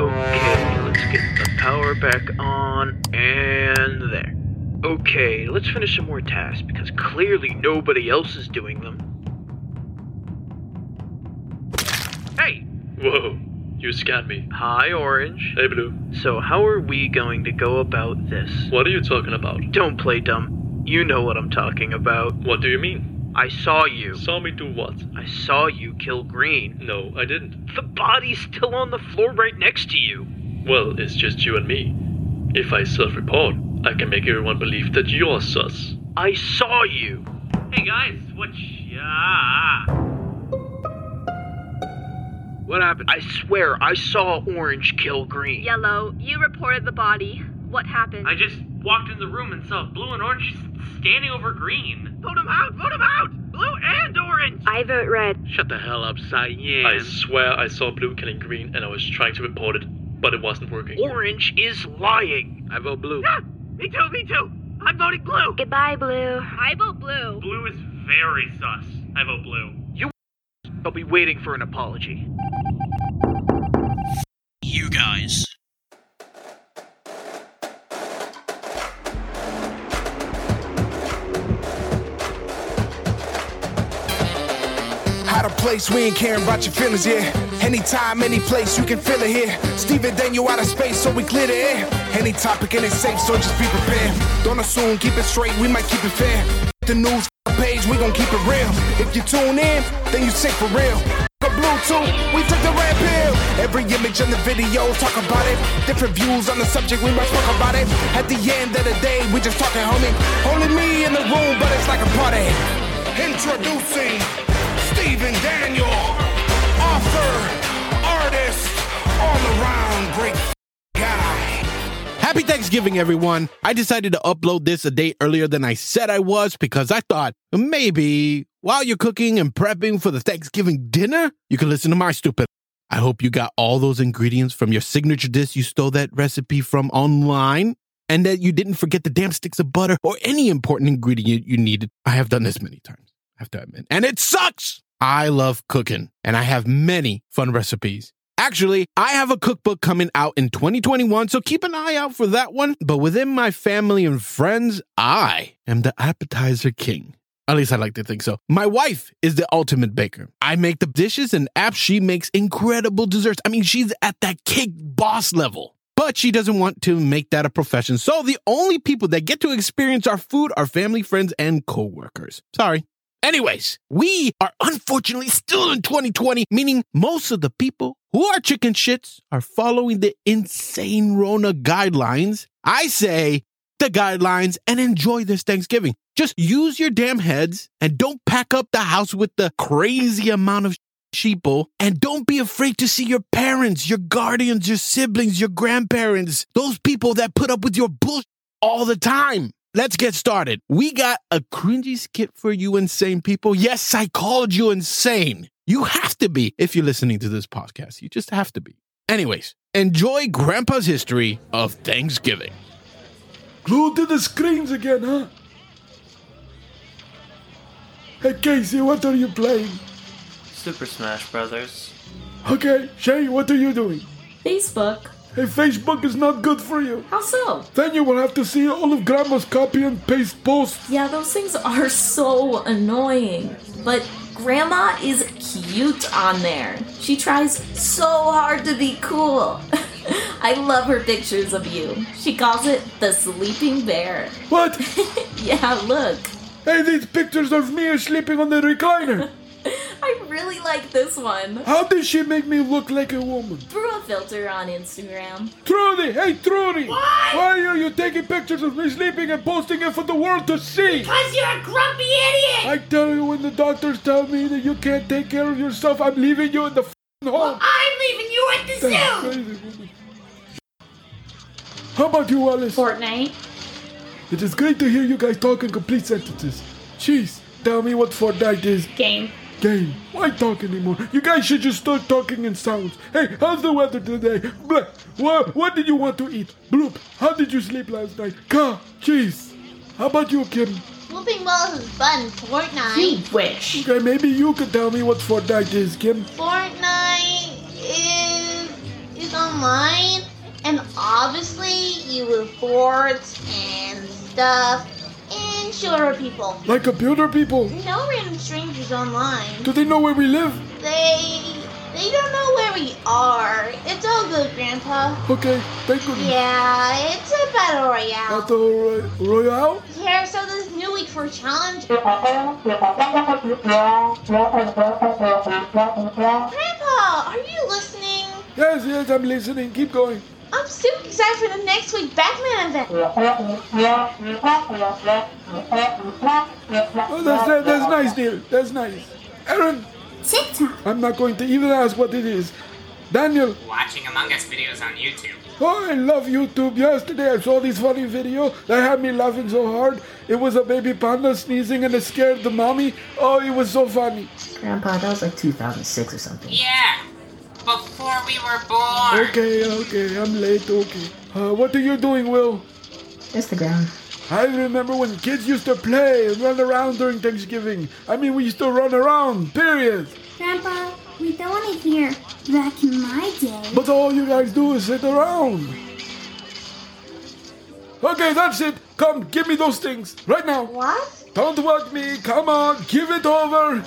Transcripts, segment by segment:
Okay, let's get the power back on, and there. Okay, let's finish some more tasks, because clearly nobody else is doing them. Hey! Whoa, you scared me. Hi, Orange. Hey, Blue. So, how are we going to go about this? What are you talking about? Don't play dumb. You know what I'm talking about. What do you mean? I saw you. Saw me do what? I saw you kill Green. No, I didn't. The body's still on the floor right next to you. Well, it's just you and me. If I self report, I can make everyone believe that you're sus. I saw you. Hey guys, what? Yeah. What happened? I swear I saw Orange kill Green. Yellow, you reported the body. What happened? I just walked in the room and saw blue and orange standing over green. Vote him out! Vote him out! Blue and orange! I vote red. Shut the hell up, Cyan. I swear I saw Blue killing Green and I was trying to report it, but it wasn't working. Orange is lying. I vote blue. Ah, me too, me too. I'm voting blue. Goodbye, Blue. I vote blue. Blue is very sus. I vote blue. I'll be waiting for an apology. You guys. Out of place, we ain't caring about your feelings, yeah. Anytime, any place, you can feel it here. Steven Daniel out of space, so we clear the air. Any topic and it's safe, so just be prepared. Don't assume, keep it straight, we might keep it fair. The news page, we gon' keep it real. If you tune in, then you sick for real. Bluetooth, we took the red pill. Every image in the video, talk about it. Different views on the subject, we must talk about it. At the end of the day, we just talking, homie. Only me in the room, but it's like a party. Introducing Steven Daniel, author, artist, all around great guy. Happy Thanksgiving, everyone. I decided to upload this a day earlier than I said I was because I thought maybe while you're cooking and prepping for the Thanksgiving dinner, you can listen to my stupid. I hope you got all those ingredients from your signature dish you stole that recipe from online and that you didn't forget the damn sticks of butter or any important ingredient you needed. I have done this many times, have to admit. And it sucks! I love cooking and I have many fun recipes. Actually, I have a cookbook coming out in 2021, so keep an eye out for that one. But within my family and friends, I am the appetizer king. At least I like to think so. My wife is the ultimate baker. I make the dishes and apps. She makes incredible desserts. I mean, she's at that cake boss level. But she doesn't want to make that a profession. So the only people that get to experience our food are family, friends, and coworkers. Sorry. Anyways, we are unfortunately still in 2020, meaning most of the people who are chicken shits are following the insane Rona guidelines. I say the guidelines and enjoy this Thanksgiving. Just use your damn heads and don't pack up the house with the crazy amount of sheeple. And don't be afraid to see your parents, your guardians, your siblings, your grandparents, those people that put up with your bullshit all the time. Let's get started. We got a cringy skit for you insane people. Yes, I called you insane. You have to be if you're listening to this podcast. You just have to be. Anyways, enjoy Grandpa's history of Thanksgiving. Glued to the screens again, huh? Hey Casey, what are you playing? Super Smash Brothers. Okay, Shay, what are you doing? Facebook. Hey, Facebook is not good for you. How so? Then you will have to see all of Grandma's copy and paste posts. Yeah, those things are so annoying. But Grandma is cute on there. She tries so hard to be cool. I love her pictures of you. She calls it the sleeping bear. What? yeah, look. Hey, these pictures of me are sleeping on the recliner. I really like this one. How did she make me look like a woman? Through a filter on Instagram. Trudy, hey Trudy! What? Why are you taking pictures of me sleeping and posting it for the world to see? Because you're a grumpy idiot! I tell you, when the doctors tell me that you can't take care of yourself, I'm leaving you in the f***ing home. I'm leaving you at the That's zoo! crazy. How about you, Wallis? Fortnite. It is great to hear you guys talk in complete sentences. Jeez, tell me what Fortnite is. Game. Game. Why talk anymore? You guys should just start talking in sounds. Hey, how's the weather today? Bleh. What, what did you want to eat? Bloop. How did you sleep last night? Ka. Jeez. How about you, Kim? Whooping balls is fun. Fortnite. You wish. Okay, maybe you could tell me what Fortnite is, Kim. Fortnite is is online, and obviously you report and stuff other people. Like computer people. No random strangers online. Do they know where we live? They they don't know where we are. It's all good, Grandpa. Okay, thank you. Yeah, it's a battle royale. Battle Roy- Royale? Here, so this new week for challenge. Grandpa, are you listening? Yes, yes, I'm listening. Keep going. I'm super excited for the next week Batman event. Oh, that's, that, that's nice, Neil. That's nice. Erin, TikTok. I'm not going to even ask what it is. Daniel, Watching Among Us videos on YouTube. oh, I love YouTube. Yesterday I saw this funny video that had me laughing so hard. It was a baby panda sneezing and it scared the mommy. Oh, it was so funny. Grandpa, that was like 2006 or something. Yeah, before we were born. Okay, okay, I'm late. Okay. Uh, what are you doing, Will? Instagram. I remember when kids used to play and run around during Thanksgiving. I mean, we used to run around, period. Grandpa, we don't want to hear back in my day. But all you guys do is sit around. Okay, that's it. Come, give me those things right now. What? Don't watch me. Come on, give it over.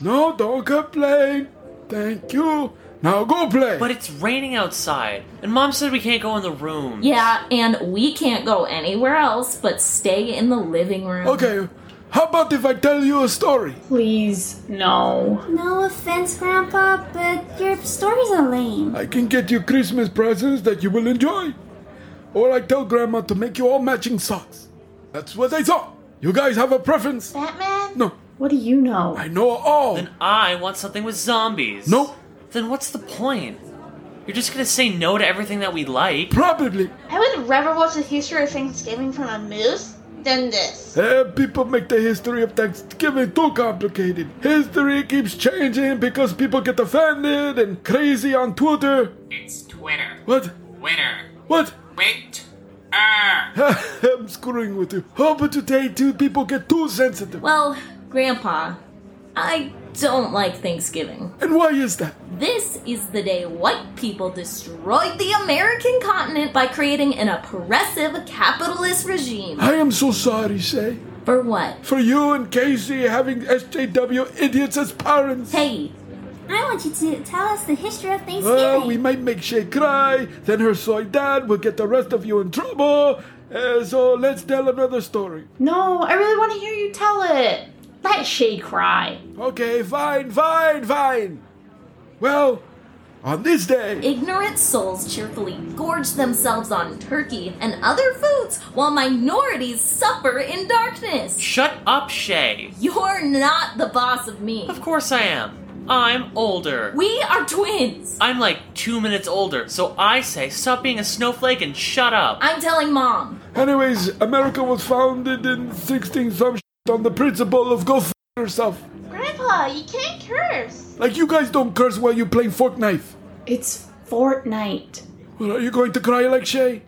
No, don't complain. Thank you. Now go play. But it's raining outside, and Mom said we can't go in the room. Yeah, and we can't go anywhere else but stay in the living room. Okay, how about if I tell you a story? Please, no. No offense, Grandpa, but your stories are lame. I can get you Christmas presents that you will enjoy. Or I tell Grandma to make you all matching socks. That's what I thought. You guys have a preference? Batman? No. What do you know? I know all. Then I want something with zombies. No. Then what's the point? You're just gonna say no to everything that we like? Probably. I would rather watch the history of Thanksgiving from a moose than this. Eh, people make the history of Thanksgiving too complicated. History keeps changing because people get offended and crazy on Twitter. It's Twitter. What? Twitter. What? Wait. I'm screwing with you. Oh, but today, two people get too sensitive. Well, Grandpa, I don't like Thanksgiving. And why is that? This is the day white people destroyed the American continent by creating an oppressive capitalist regime. I am so sorry, Shay. For what? For you and Casey having SJW idiots as parents. Hey, I want you to tell us the history of Thanksgiving. Well, we might make Shay cry, then her soy dad will get the rest of you in trouble. Uh, so let's tell another story. No, I really want to hear you tell it. Let Shay cry. Okay, fine, fine, fine. Well, on this day, ignorant souls cheerfully gorge themselves on turkey and other foods while minorities suffer in darkness. Shut up, Shay. You're not the boss of me. Of course I am. I'm older. We are twins. I'm like two minutes older, so I say stop being a snowflake and shut up. I'm telling mom. anyways, America was founded in 16 some shit on the principle of go f yourself. Grandpa, you can't curse. Like you guys don't curse while you play Fortnite. It's Fortnite. Well, are you going to cry like Shay?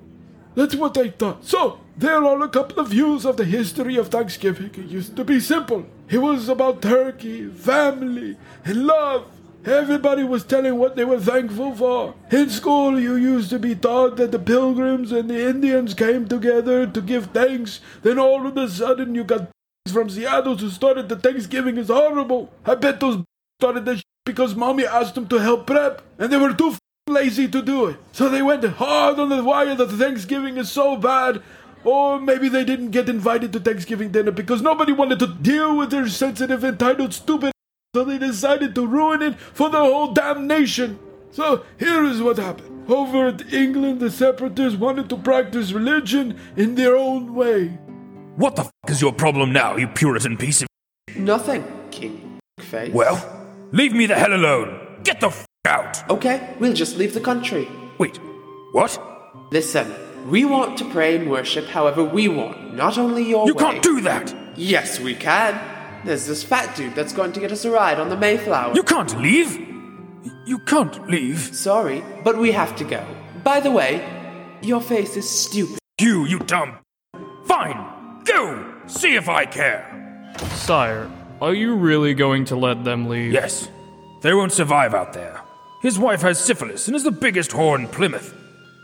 That's what I thought. So, there are a couple of views of the history of Thanksgiving. It used to be simple. It was about turkey, family, and love. Everybody was telling what they were thankful for. In school, you used to be taught that the pilgrims and the Indians came together to give thanks. Then all of a sudden, you got from Seattle who started the Thanksgiving is horrible. I bet those started that because mommy asked them to help prep, and they were too lazy to do it. So they went hard on the wire that the Thanksgiving is so bad. Or maybe they didn't get invited to Thanksgiving dinner because nobody wanted to deal with their sensitive, entitled, stupid. So they decided to ruin it for the whole damn nation. So here is what happened. Over at England, the separatists wanted to practice religion in their own way. What the f is your problem now, you Puritan piece of. Nothing, King Face. Well, leave me the hell alone. Get the f out. Okay, we'll just leave the country. Wait, what? Listen, we want to pray and worship however we want, not only your You way. can't do that. Yes, we can. There's this fat dude that's going to get us a ride on the Mayflower. You can't leave. You can't leave. Sorry, but we have to go. By the way, your face is stupid. You, you dumb. Fine, go. See if I care. Sire, are you really going to let them leave? Yes. They won't survive out there. His wife has syphilis and is the biggest whore in Plymouth.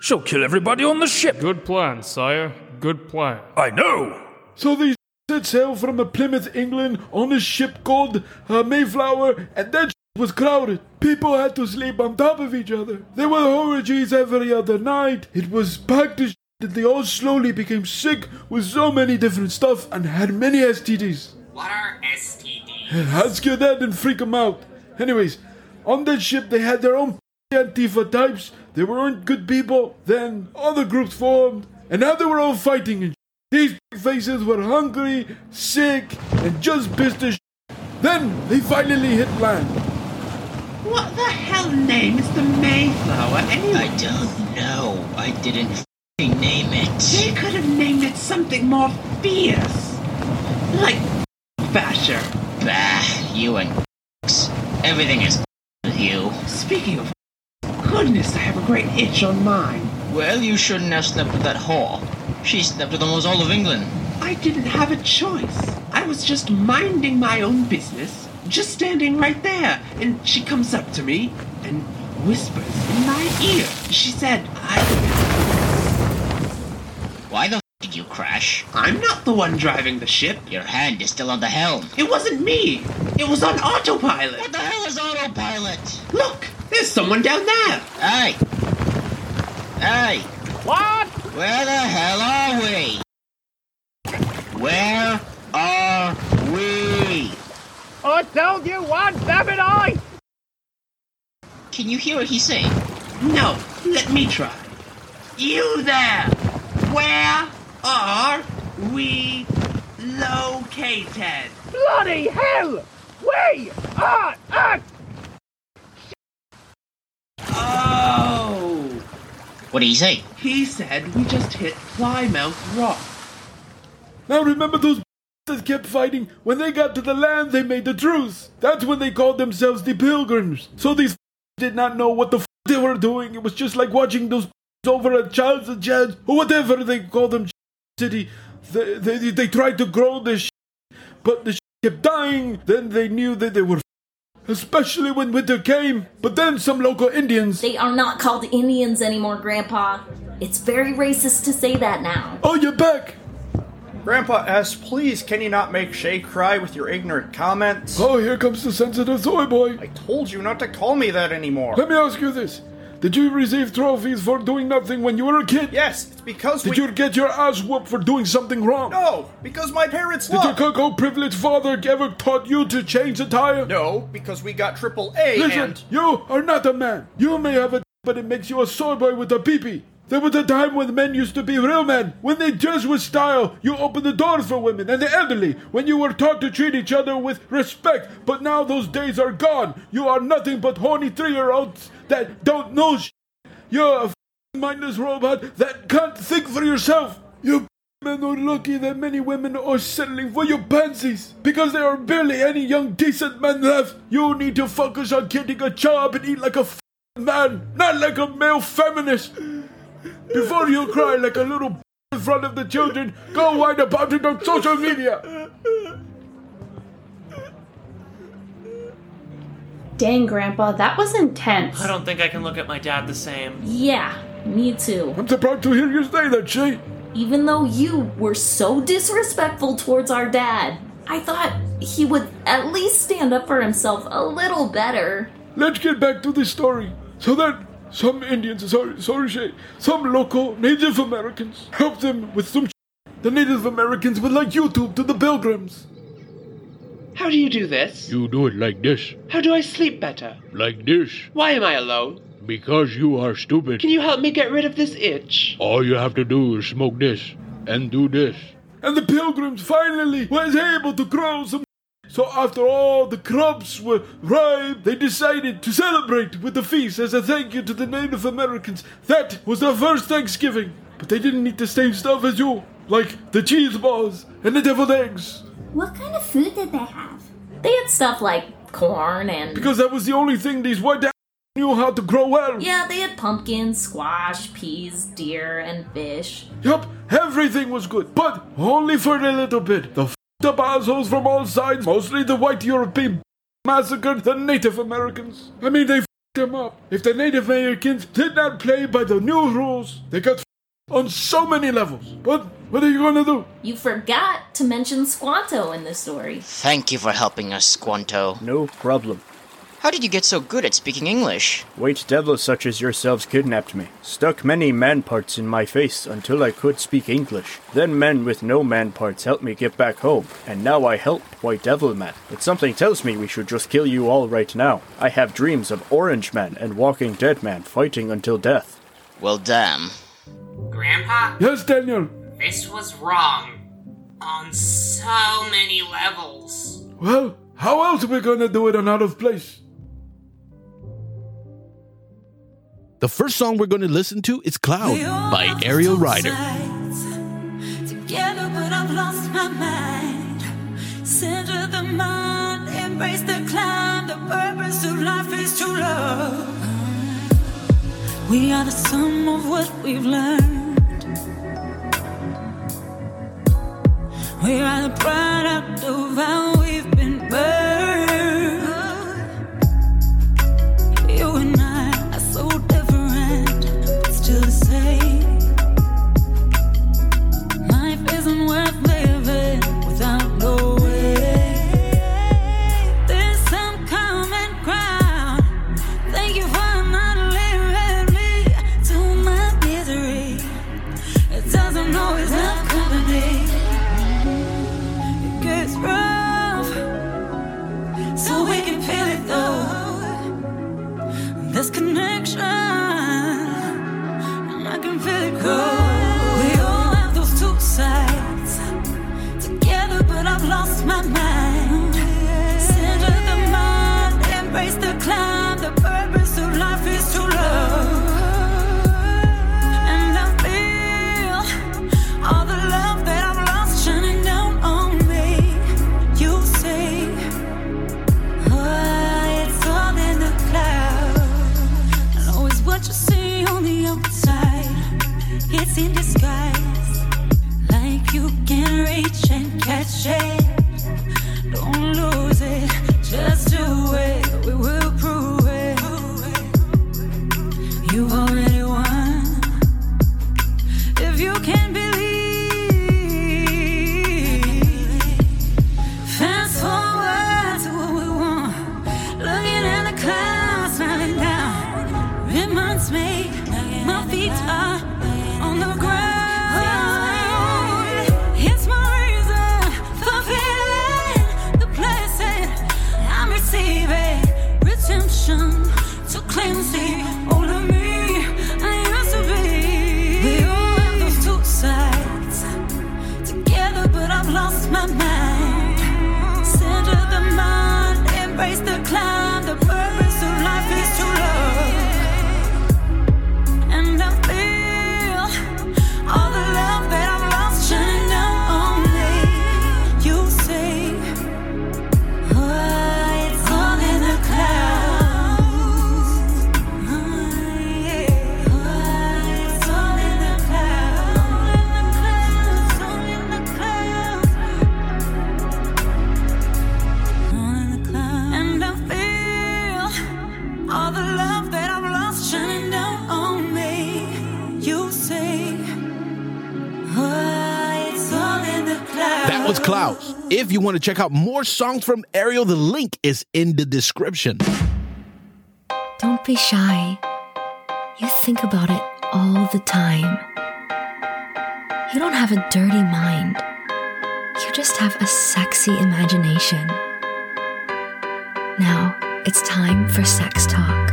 She'll kill everybody on the ship. Good plan, sire. Good plan. I know. So they set sail from Plymouth, England, on a ship called uh, Mayflower, and that was crowded. People had to sleep on top of each other. There were orgies every other night. It was packed as that they all slowly became sick with so many different stuff and had many STDs. What are STDs? Ask your dad and freak him out. Anyways, on that ship they had their own Antifa types. They weren't good people. Then other groups formed, and now they were all fighting. And these faces were hungry, sick, and just pissed as Then they finally hit land. What the hell name is the Mayflower anyway? I don't know. I didn't f***ing name it. They could have named it something more fierce. Like Basher. Bah, you and everything is with you. Speaking of goodness, I have a great itch on mine. Well, you shouldn't have slept with that whore. She slept with almost all of England. I didn't have a choice. I was just minding my own business, just standing right there, and she comes up to me and whispers in my ear. She said, I. Why the f did you crash? I'm not the one driving the ship. Your hand is still on the helm. It wasn't me. It was on autopilot. What the hell is autopilot? Look, there's someone down there. Hey. Hey. What? Where the hell are we? Where are we? I told you once, haven't I? Can you hear what he's saying? No, let me try. You there! Where are we located? Bloody hell! We are at Oh! What did he say? He said we just hit Plymouth Rock. Now remember those that kept fighting? When they got to the land, they made the truce. That's when they called themselves the Pilgrims. So these did not know what the f- they were doing. It was just like watching those over at Charles and Chad or whatever they call them city. They, they, they tried to grow this but the kept dying. Then they knew that they were especially when winter came. But then some local Indians. They are not called Indians anymore, Grandpa. It's very racist to say that now. Oh, you're back! Grandpa S, please can you not make Shay cry with your ignorant comments? Oh, here comes the sensitive soy boy. I told you not to call me that anymore. Let me ask you this. Did you receive trophies for doing nothing when you were a kid? Yes, it's because Did we... you get your ass whooped for doing something wrong? No, because my parents Did your love... cuckoo privileged father ever taught you to change a tire? No, because we got triple A Listen, and... you are not a man. You may have a but it makes you a soy boy with a peepee. There was a time when men used to be real men. When they dressed with style, you opened the doors for women and the elderly. When you were taught to treat each other with respect. But now those days are gone. You are nothing but horny three-year-olds that don't know sh- You're a mindless robot that can't think for yourself. You men are lucky that many women are settling for your pansies because there are barely any young decent men left. You need to focus on getting a job and eat like a man, not like a male feminist. Before you cry like a little in front of the children, go whine about it on social media. Dang, Grandpa, that was intense. I don't think I can look at my dad the same. Yeah, me too. I'm surprised to hear you say that, Shay. Even though you were so disrespectful towards our dad, I thought he would at least stand up for himself a little better. Let's get back to the story. So then, some Indians, sorry, sorry, Shay, some local Native Americans helped them with some. Sh- the Native Americans would like YouTube to the Pilgrims. How do you do this? You do it like this. How do I sleep better? Like this. Why am I alone? Because you are stupid. Can you help me get rid of this itch? All you have to do is smoke this and do this. And the Pilgrims finally was able to grow some. So after all the crops were ripe, they decided to celebrate with a feast as a thank you to the Native Americans. That was their first Thanksgiving. But they didn't eat the same stuff as you, like the cheese balls and the deviled eggs. What kind of food did they have? They had stuff like corn and. Because that was the only thing these white a- knew how to grow well. Yeah, they had pumpkins, squash, peas, deer, and fish. Yup, everything was good, but only for a little bit. The f***ed up assholes from all sides, mostly the white European, massacred the Native Americans. I mean, they f***ed them up. If the Native Americans did not play by the new rules, they got on so many levels. But what are you gonna do? You forgot to mention Squanto in the story. Thank you for helping us, Squanto. No problem. How did you get so good at speaking English? White devils such as yourselves kidnapped me, stuck many man parts in my face until I could speak English. Then men with no man parts helped me get back home, and now I help White Devil Man. But something tells me we should just kill you all right now. I have dreams of Orange Man and Walking Dead Man fighting until death. Well, damn. Grandpa, Yes, Daniel. this was wrong. On so many levels. Well, how else are we gonna do it on out of place? The first song we're going to listen to is Cloud by Ariel Ryder. Together, but I've lost my mind. Center the mind, embrace the climb. The purpose of life is to love. We are the sum of what we've learned. We are the product of how we've been burned. To cleanse old of me I used to be. We all have those two sides together, but I've lost my mind. Center the mind, embrace the climb. If you want to check out more songs from Ariel, the link is in the description. Don't be shy. You think about it all the time. You don't have a dirty mind. You just have a sexy imagination. Now, it's time for sex talk.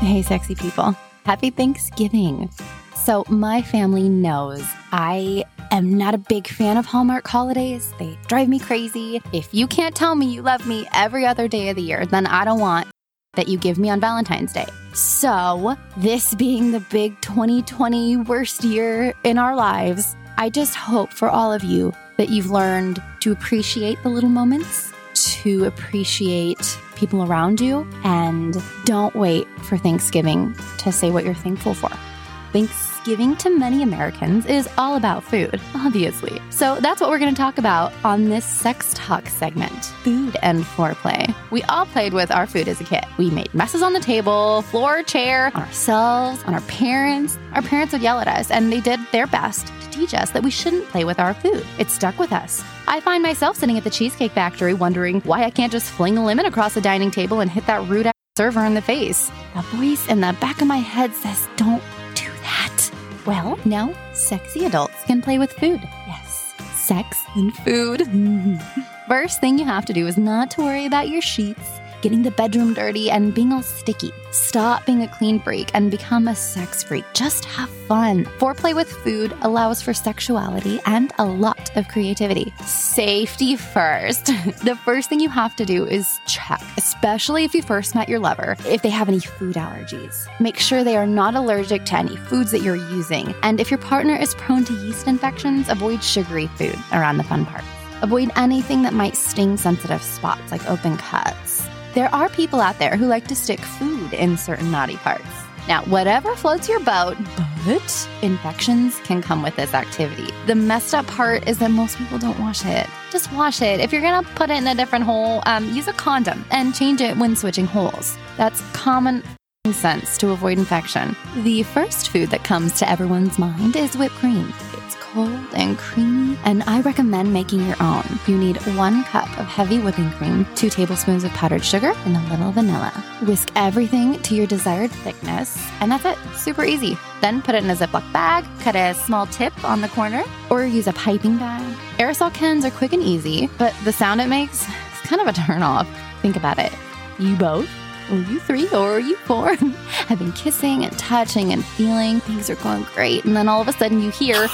Hey, sexy people. Happy Thanksgiving. So, my family knows I am not a big fan of Hallmark holidays. They drive me crazy. If you can't tell me you love me every other day of the year, then I don't want that you give me on Valentine's Day. So, this being the big 2020 worst year in our lives, I just hope for all of you that you've learned to appreciate the little moments, to appreciate people around you, and don't wait for Thanksgiving to say what you're thankful for. Thanksgiving to many Americans is all about food, obviously. So that's what we're going to talk about on this Sex Talk segment food and foreplay. We all played with our food as a kid. We made messes on the table, floor, chair, on ourselves, on our parents. Our parents would yell at us, and they did their best to teach us that we shouldn't play with our food. It stuck with us. I find myself sitting at the Cheesecake Factory wondering why I can't just fling a lemon across the dining table and hit that rude ass server in the face. The voice in the back of my head says, Don't. Well, now sexy adults can play with food. Yes, sex and food. First thing you have to do is not to worry about your sheets, getting the bedroom dirty, and being all sticky. Stop being a clean freak and become a sex freak. Just have fun. Foreplay with food allows for sexuality and a lot of creativity. Safety first. the first thing you have to do is check, especially if you first met your lover, if they have any food allergies. Make sure they are not allergic to any foods that you're using. And if your partner is prone to yeast infections, avoid sugary food around the fun part. Avoid anything that might sting sensitive spots like open cuts. There are people out there who like to stick food in certain naughty parts. Now, whatever floats your boat, but infections can come with this activity. The messed up part is that most people don't wash it. Just wash it. If you're gonna put it in a different hole, um, use a condom and change it when switching holes. That's common sense to avoid infection. The first food that comes to everyone's mind is whipped cream. Cold and creamy, and I recommend making your own. You need one cup of heavy whipping cream, two tablespoons of powdered sugar, and a little vanilla. Whisk everything to your desired thickness, and that's it. Super easy. Then put it in a Ziploc bag, cut a small tip on the corner, or use a piping bag. Aerosol cans are quick and easy, but the sound it makes is kind of a turn off. Think about it. You both or you three, or you four, have been kissing and touching and feeling. Things are going great. And then all of a sudden you hear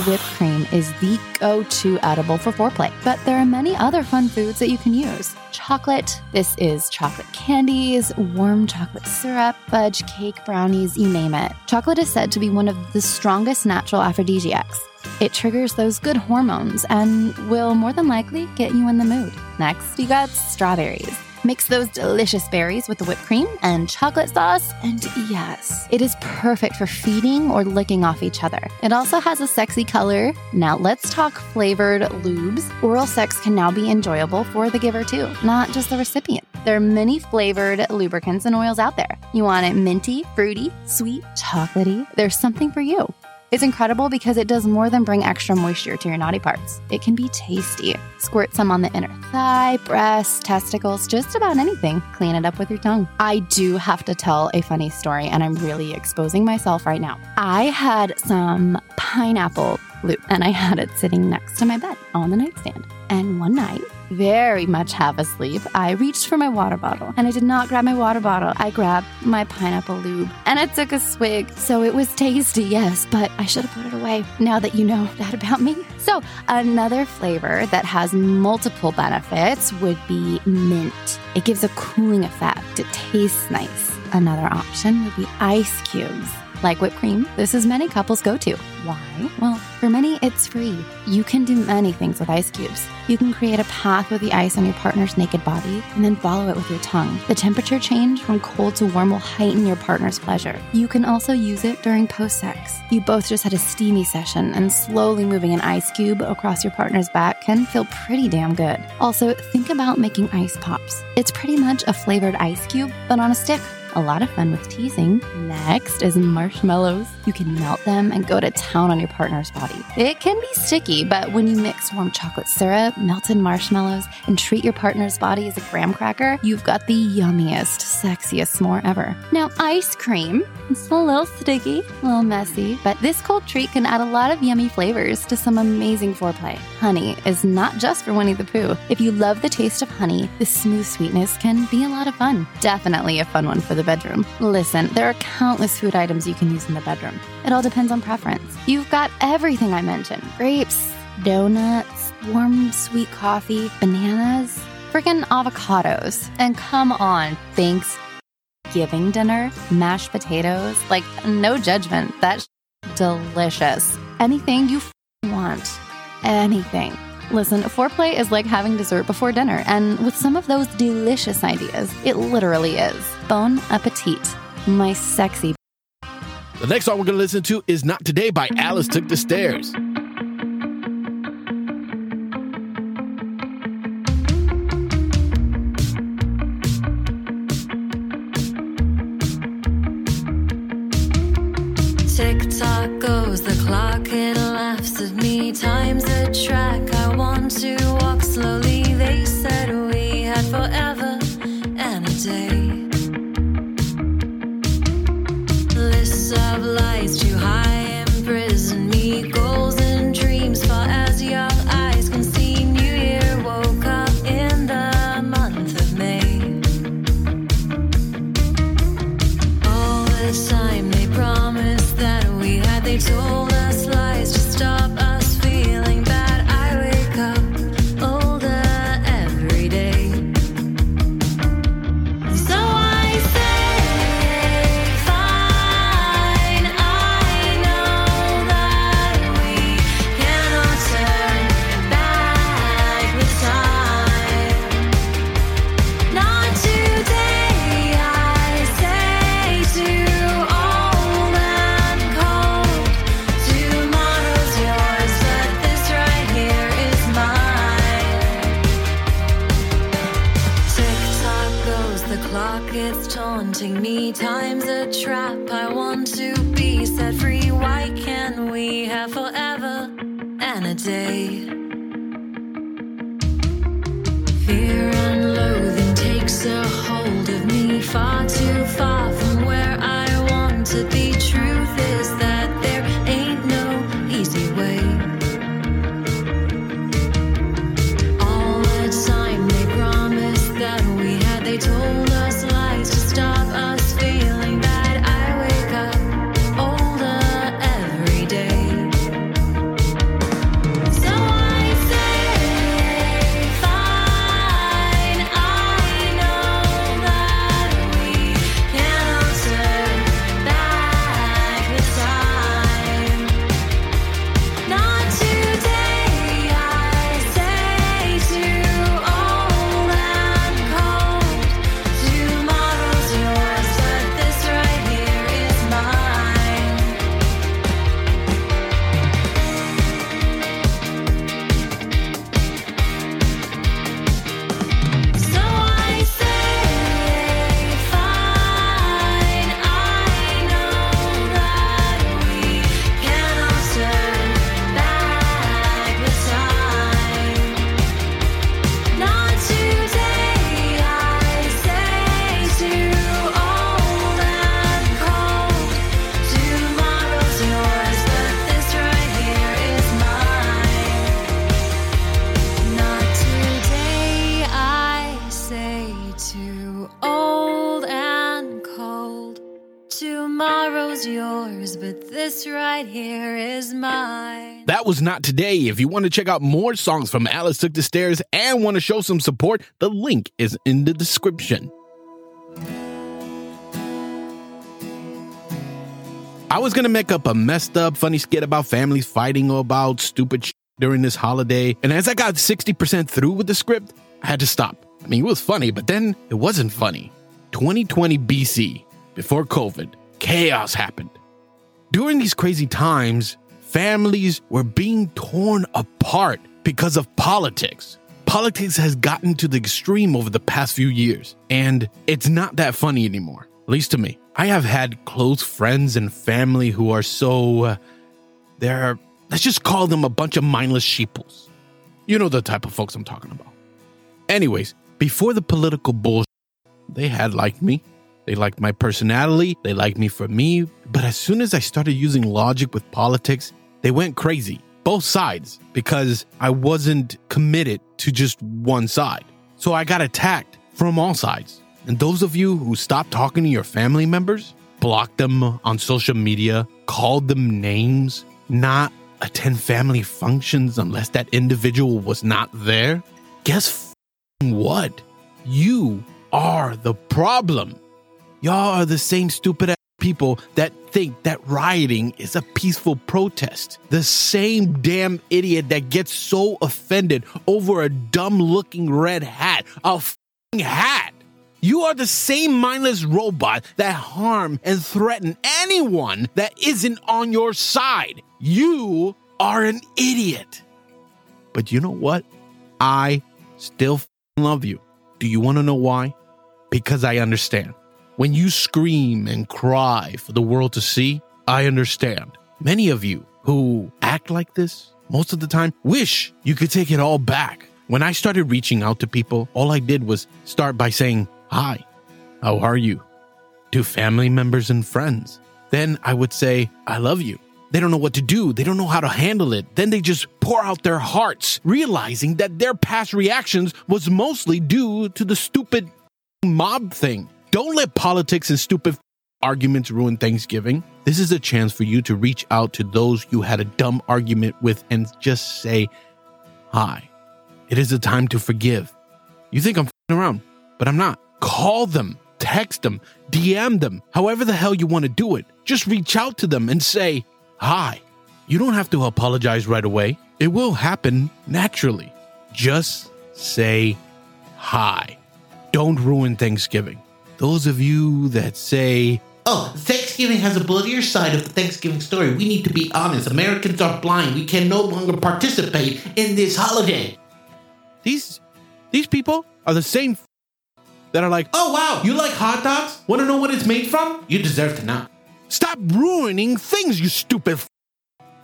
whipped cream is the go to edible for foreplay. But there are many other fun foods that you can use. Chocolate. This is chocolate candies, warm chocolate syrup, fudge, cake, brownies, you name it. Chocolate is said to be one of the strongest natural aphrodisiacs. It triggers those good hormones and will more than likely get you in the mood. Next, you got strawberries. Mix those delicious berries with the whipped cream and chocolate sauce, and yes, it is perfect for feeding or licking off each other. It also has a sexy color. Now, let's talk flavored lubes. Oral sex can now be enjoyable for the giver too, not just the recipient. There are many flavored lubricants and oils out there. You want it minty, fruity, sweet, chocolatey? There's something for you. It's incredible because it does more than bring extra moisture to your naughty parts. It can be tasty. Squirt some on the inner thigh, breasts, testicles, just about anything. Clean it up with your tongue. I do have to tell a funny story, and I'm really exposing myself right now. I had some pineapple lube, and I had it sitting next to my bed on the nightstand. And one night, very much half asleep, I reached for my water bottle and I did not grab my water bottle. I grabbed my pineapple lube and I took a swig. So it was tasty, yes, but I should have put it away now that you know that about me. So, another flavor that has multiple benefits would be mint. It gives a cooling effect, it tastes nice. Another option would be ice cubes. Like whipped cream, this is many couples' go to. Why? Well, for many, it's free. You can do many things with ice cubes. You can create a path with the ice on your partner's naked body and then follow it with your tongue. The temperature change from cold to warm will heighten your partner's pleasure. You can also use it during post sex. You both just had a steamy session, and slowly moving an ice cube across your partner's back can feel pretty damn good. Also, think about making ice pops. It's pretty much a flavored ice cube, but on a stick a lot of fun with teasing. Next is marshmallows. You can melt them and go to town on your partner's body. It can be sticky, but when you mix warm chocolate syrup, melted marshmallows, and treat your partner's body as a graham cracker, you've got the yummiest, sexiest s'more ever. Now, ice cream. It's a little sticky, a little messy, but this cold treat can add a lot of yummy flavors to some amazing foreplay. Honey is not just for Winnie the Pooh. If you love the taste of honey, the smooth sweetness can be a lot of fun. Definitely a fun one for the bedroom. Listen, there are countless food items you can use in the bedroom. It all depends on preference. You've got everything I mentioned grapes, donuts, warm sweet coffee, bananas, freaking avocados. And come on, Thanksgiving dinner, mashed potatoes, like no judgment. That's delicious. Anything you want. Anything. Listen, foreplay is like having dessert before dinner, and with some of those delicious ideas, it literally is. Bon appetit, my sexy. The next song we're going to listen to is Not Today by Alice Took the Stairs. Tick tock goes the clock, it laughs at me. Time's a track, had, was not today. If you want to check out more songs from Alice Took the Stairs and want to show some support, the link is in the description. I was gonna make up a messed up funny skit about families fighting or about stupid shit during this holiday, and as I got 60% through with the script, I had to stop. I mean, it was funny, but then it wasn't funny. 2020 BC, before COVID, chaos happened. During these crazy times, families were being torn apart because of politics. Politics has gotten to the extreme over the past few years, and it's not that funny anymore, at least to me. I have had close friends and family who are so. Uh, they're. Let's just call them a bunch of mindless sheeples. You know the type of folks I'm talking about. Anyways, before the political bullshit, they had liked me. They liked my personality. They liked me for me. But as soon as I started using logic with politics, they went crazy. Both sides, because I wasn't committed to just one side. So I got attacked from all sides. And those of you who stopped talking to your family members, blocked them on social media, called them names, not attend family functions unless that individual was not there, guess what? You are the problem. Y'all are the same stupid people that think that rioting is a peaceful protest. The same damn idiot that gets so offended over a dumb looking red hat. A f***ing hat. You are the same mindless robot that harm and threaten anyone that isn't on your side. You are an idiot. But you know what? I still love you. Do you want to know why? Because I understand. When you scream and cry for the world to see, I understand. Many of you who act like this, most of the time, wish you could take it all back. When I started reaching out to people, all I did was start by saying, Hi, how are you? To family members and friends. Then I would say, I love you. They don't know what to do. They don't know how to handle it. Then they just pour out their hearts, realizing that their past reactions was mostly due to the stupid mob thing. Don't let politics and stupid arguments ruin Thanksgiving. This is a chance for you to reach out to those you had a dumb argument with and just say, Hi. It is a time to forgive. You think I'm around, but I'm not. Call them, text them, DM them, however the hell you want to do it. Just reach out to them and say, Hi. You don't have to apologize right away. It will happen naturally. Just say hi. Don't ruin Thanksgiving. Those of you that say, Oh, Thanksgiving has a bloodier side of the Thanksgiving story. We need to be honest. Americans are blind. We can no longer participate in this holiday. These these people are the same f- that are like, Oh, wow. You like hot dogs? Want to know what it's made from? You deserve to know. Stop ruining things, you stupid. F-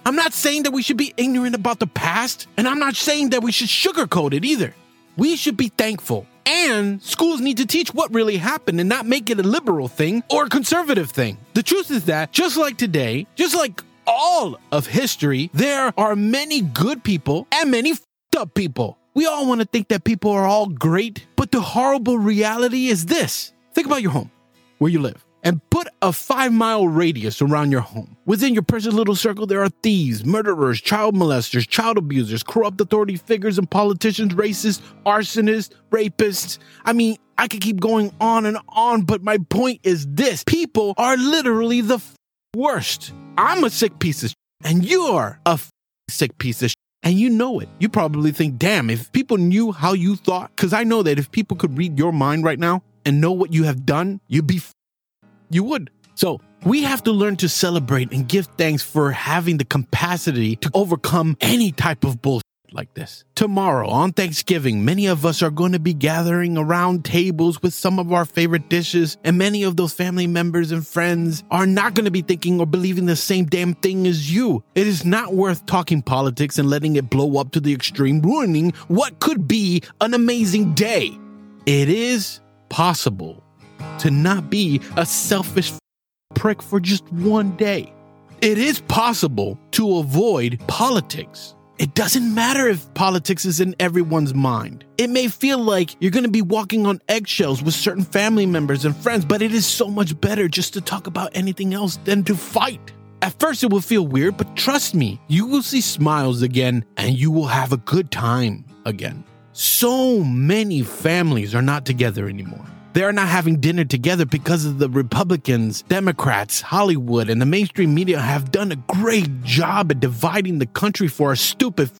I'm not saying that we should be ignorant about the past, and I'm not saying that we should sugarcoat it either. We should be thankful. And schools need to teach what really happened and not make it a liberal thing or a conservative thing. The truth is that, just like today, just like all of history, there are many good people and many up people. We all want to think that people are all great, but the horrible reality is this. Think about your home, where you live, and put a five mile radius around your home. Within your precious little circle, there are thieves, murderers, child molesters, child abusers, corrupt authority figures and politicians, racists, arsonists, rapists. I mean, I could keep going on and on, but my point is this people are literally the f- worst. I'm a sick piece of sh- and you're a f- sick piece of sh- and you know it. You probably think, damn, if people knew how you thought, because I know that if people could read your mind right now and know what you have done, you'd be, f- you would. So we have to learn to celebrate and give thanks for having the capacity to overcome any type of bullshit like this. Tomorrow on Thanksgiving, many of us are going to be gathering around tables with some of our favorite dishes, and many of those family members and friends are not going to be thinking or believing the same damn thing as you. It is not worth talking politics and letting it blow up to the extreme, ruining what could be an amazing day. It is possible to not be a selfish prick for just one day. It is possible to avoid politics. It doesn't matter if politics is in everyone's mind. It may feel like you're going to be walking on eggshells with certain family members and friends, but it is so much better just to talk about anything else than to fight. At first, it will feel weird, but trust me, you will see smiles again and you will have a good time again. So many families are not together anymore. They are not having dinner together because of the Republicans, Democrats, Hollywood, and the mainstream media have done a great job at dividing the country for a stupid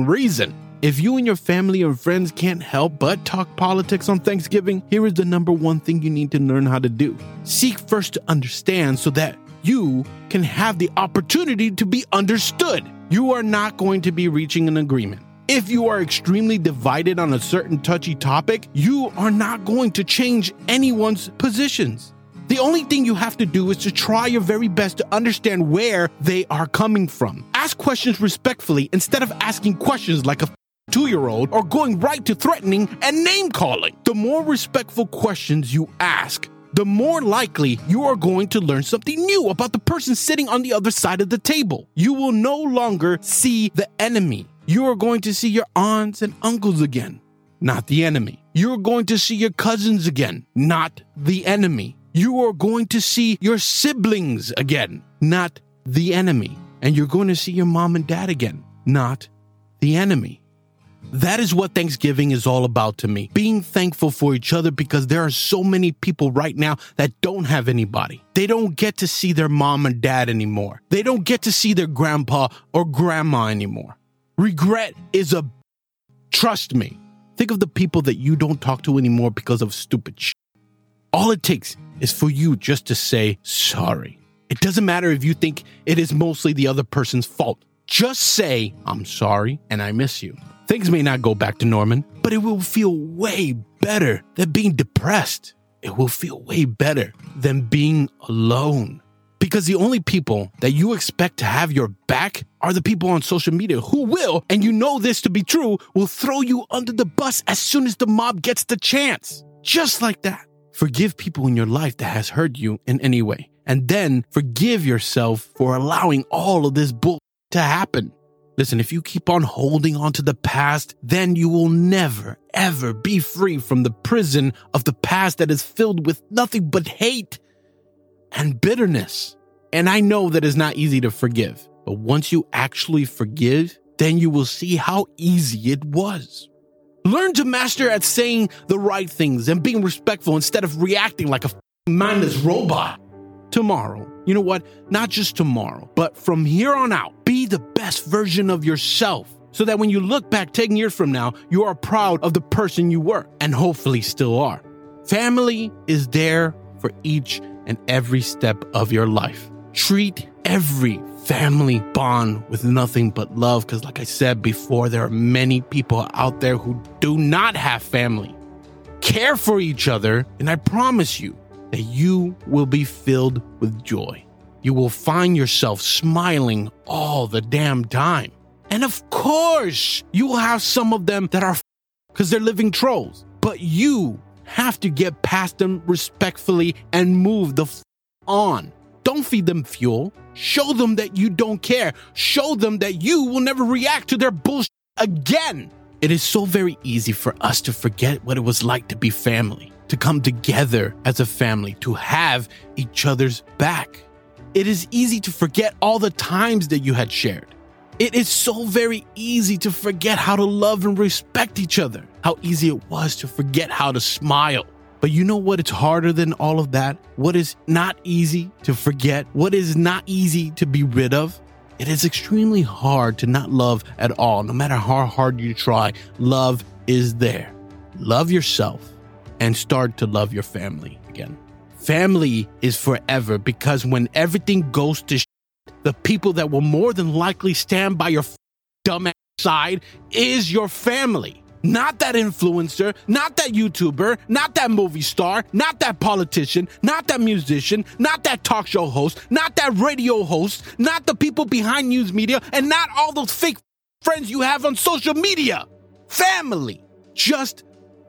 reason. If you and your family or friends can't help but talk politics on Thanksgiving, here is the number one thing you need to learn how to do. Seek first to understand so that you can have the opportunity to be understood. You are not going to be reaching an agreement. If you are extremely divided on a certain touchy topic, you are not going to change anyone's positions. The only thing you have to do is to try your very best to understand where they are coming from. Ask questions respectfully instead of asking questions like a two year old or going right to threatening and name calling. The more respectful questions you ask, the more likely you are going to learn something new about the person sitting on the other side of the table. You will no longer see the enemy. You are going to see your aunts and uncles again, not the enemy. You are going to see your cousins again, not the enemy. You are going to see your siblings again, not the enemy. And you're going to see your mom and dad again, not the enemy. That is what Thanksgiving is all about to me. Being thankful for each other because there are so many people right now that don't have anybody. They don't get to see their mom and dad anymore. They don't get to see their grandpa or grandma anymore. Regret is a. Trust me. Think of the people that you don't talk to anymore because of stupid shit. All it takes is for you just to say sorry. It doesn't matter if you think it is mostly the other person's fault. Just say, I'm sorry and I miss you. Things may not go back to Norman, but it will feel way better than being depressed. It will feel way better than being alone. Because the only people that you expect to have your back are the people on social media who will, and you know this to be true, will throw you under the bus as soon as the mob gets the chance. Just like that. Forgive people in your life that has hurt you in any way. And then forgive yourself for allowing all of this bull to happen. Listen, if you keep on holding on to the past, then you will never, ever be free from the prison of the past that is filled with nothing but hate and bitterness. And I know that it's not easy to forgive, but once you actually forgive, then you will see how easy it was. Learn to master at saying the right things and being respectful instead of reacting like a mindless robot. Tomorrow, you know what? Not just tomorrow, but from here on out, be the best version of yourself so that when you look back 10 years from now, you are proud of the person you were and hopefully still are. Family is there for each and every step of your life. Treat every family bond with nothing but love because, like I said before, there are many people out there who do not have family. Care for each other, and I promise you that you will be filled with joy. You will find yourself smiling all the damn time. And of course, you will have some of them that are because they're living trolls. But you have to get past them respectfully and move the f- on. Don't feed them fuel. Show them that you don't care. Show them that you will never react to their bullshit again. It is so very easy for us to forget what it was like to be family, to come together as a family, to have each other's back. It is easy to forget all the times that you had shared. It is so very easy to forget how to love and respect each other, how easy it was to forget how to smile. But you know what? It's harder than all of that. What is not easy to forget, what is not easy to be rid of. It is extremely hard to not love at all. No matter how hard you try, love is there. Love yourself and start to love your family again. Family is forever because when everything goes to sh- the people that will more than likely stand by your f- dumb ass side is your family. Not that influencer, not that YouTuber, not that movie star, not that politician, not that musician, not that talk show host, not that radio host, not the people behind news media, and not all those fake friends you have on social media. Family. Just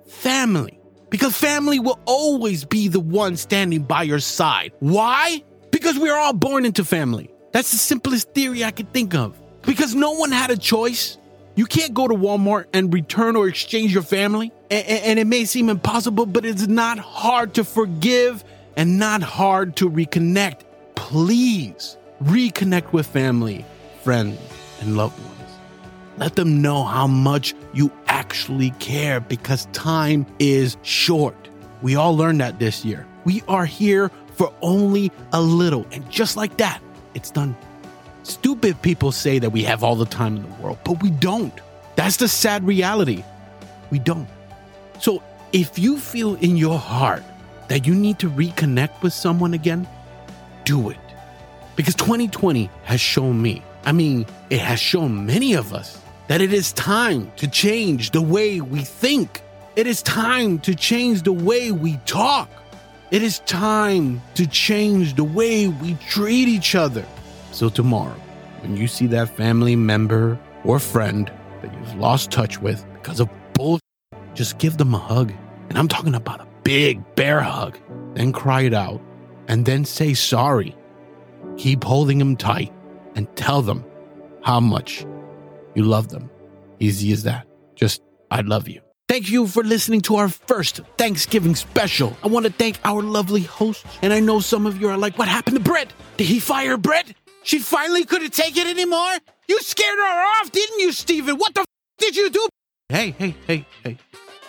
family. Because family will always be the one standing by your side. Why? Because we are all born into family. That's the simplest theory I could think of. Because no one had a choice. You can't go to Walmart and return or exchange your family. And it may seem impossible, but it's not hard to forgive and not hard to reconnect. Please reconnect with family, friends, and loved ones. Let them know how much you actually care because time is short. We all learned that this year. We are here for only a little. And just like that, it's done. Stupid people say that we have all the time in the world, but we don't. That's the sad reality. We don't. So if you feel in your heart that you need to reconnect with someone again, do it. Because 2020 has shown me, I mean, it has shown many of us that it is time to change the way we think. It is time to change the way we talk. It is time to change the way we treat each other. So, tomorrow, when you see that family member or friend that you've lost touch with because of bull, just give them a hug. And I'm talking about a big bear hug. Then cry it out and then say sorry. Keep holding them tight and tell them how much you love them. Easy as that. Just, I love you. Thank you for listening to our first Thanksgiving special. I want to thank our lovely hosts. And I know some of you are like, what happened to Brett? Did he fire Brett? She finally couldn't take it anymore? You scared her off, didn't you, Steven? What the f- did you do? Hey, hey, hey, hey.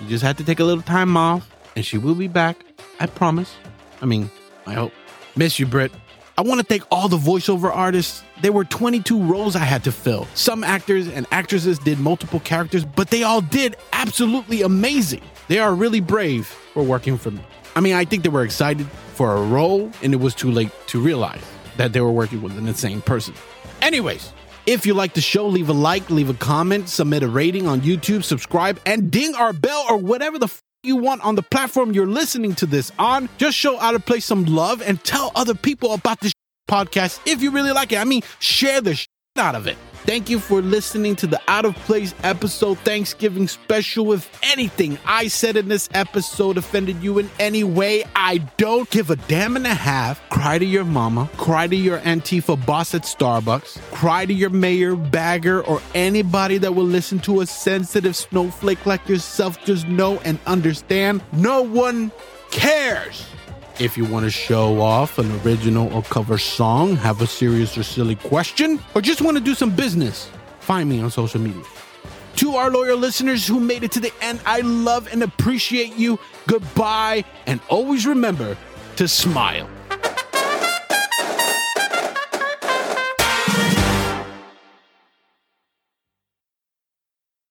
You just had to take a little time off, and she will be back. I promise. I mean, I hope. Miss you, Britt. I want to thank all the voiceover artists. There were 22 roles I had to fill. Some actors and actresses did multiple characters, but they all did absolutely amazing. They are really brave for working for me. I mean, I think they were excited for a role, and it was too late to realize that they were working with an insane person. Anyways, if you like the show, leave a like, leave a comment, submit a rating on YouTube, subscribe, and ding our bell or whatever the f- you want on the platform you're listening to this on. Just show Out of Place some love and tell other people about this podcast if you really like it. I mean, share the sh- out of it. Thank you for listening to the Out of Place episode Thanksgiving special. If anything I said in this episode offended you in any way, I don't give a damn and a half. Cry to your mama, cry to your Antifa boss at Starbucks, cry to your mayor, bagger, or anybody that will listen to a sensitive snowflake like yourself. Just know and understand no one cares. If you want to show off an original or cover song, have a serious or silly question, or just want to do some business, find me on social media. To our loyal listeners who made it to the end, I love and appreciate you. Goodbye, and always remember to smile.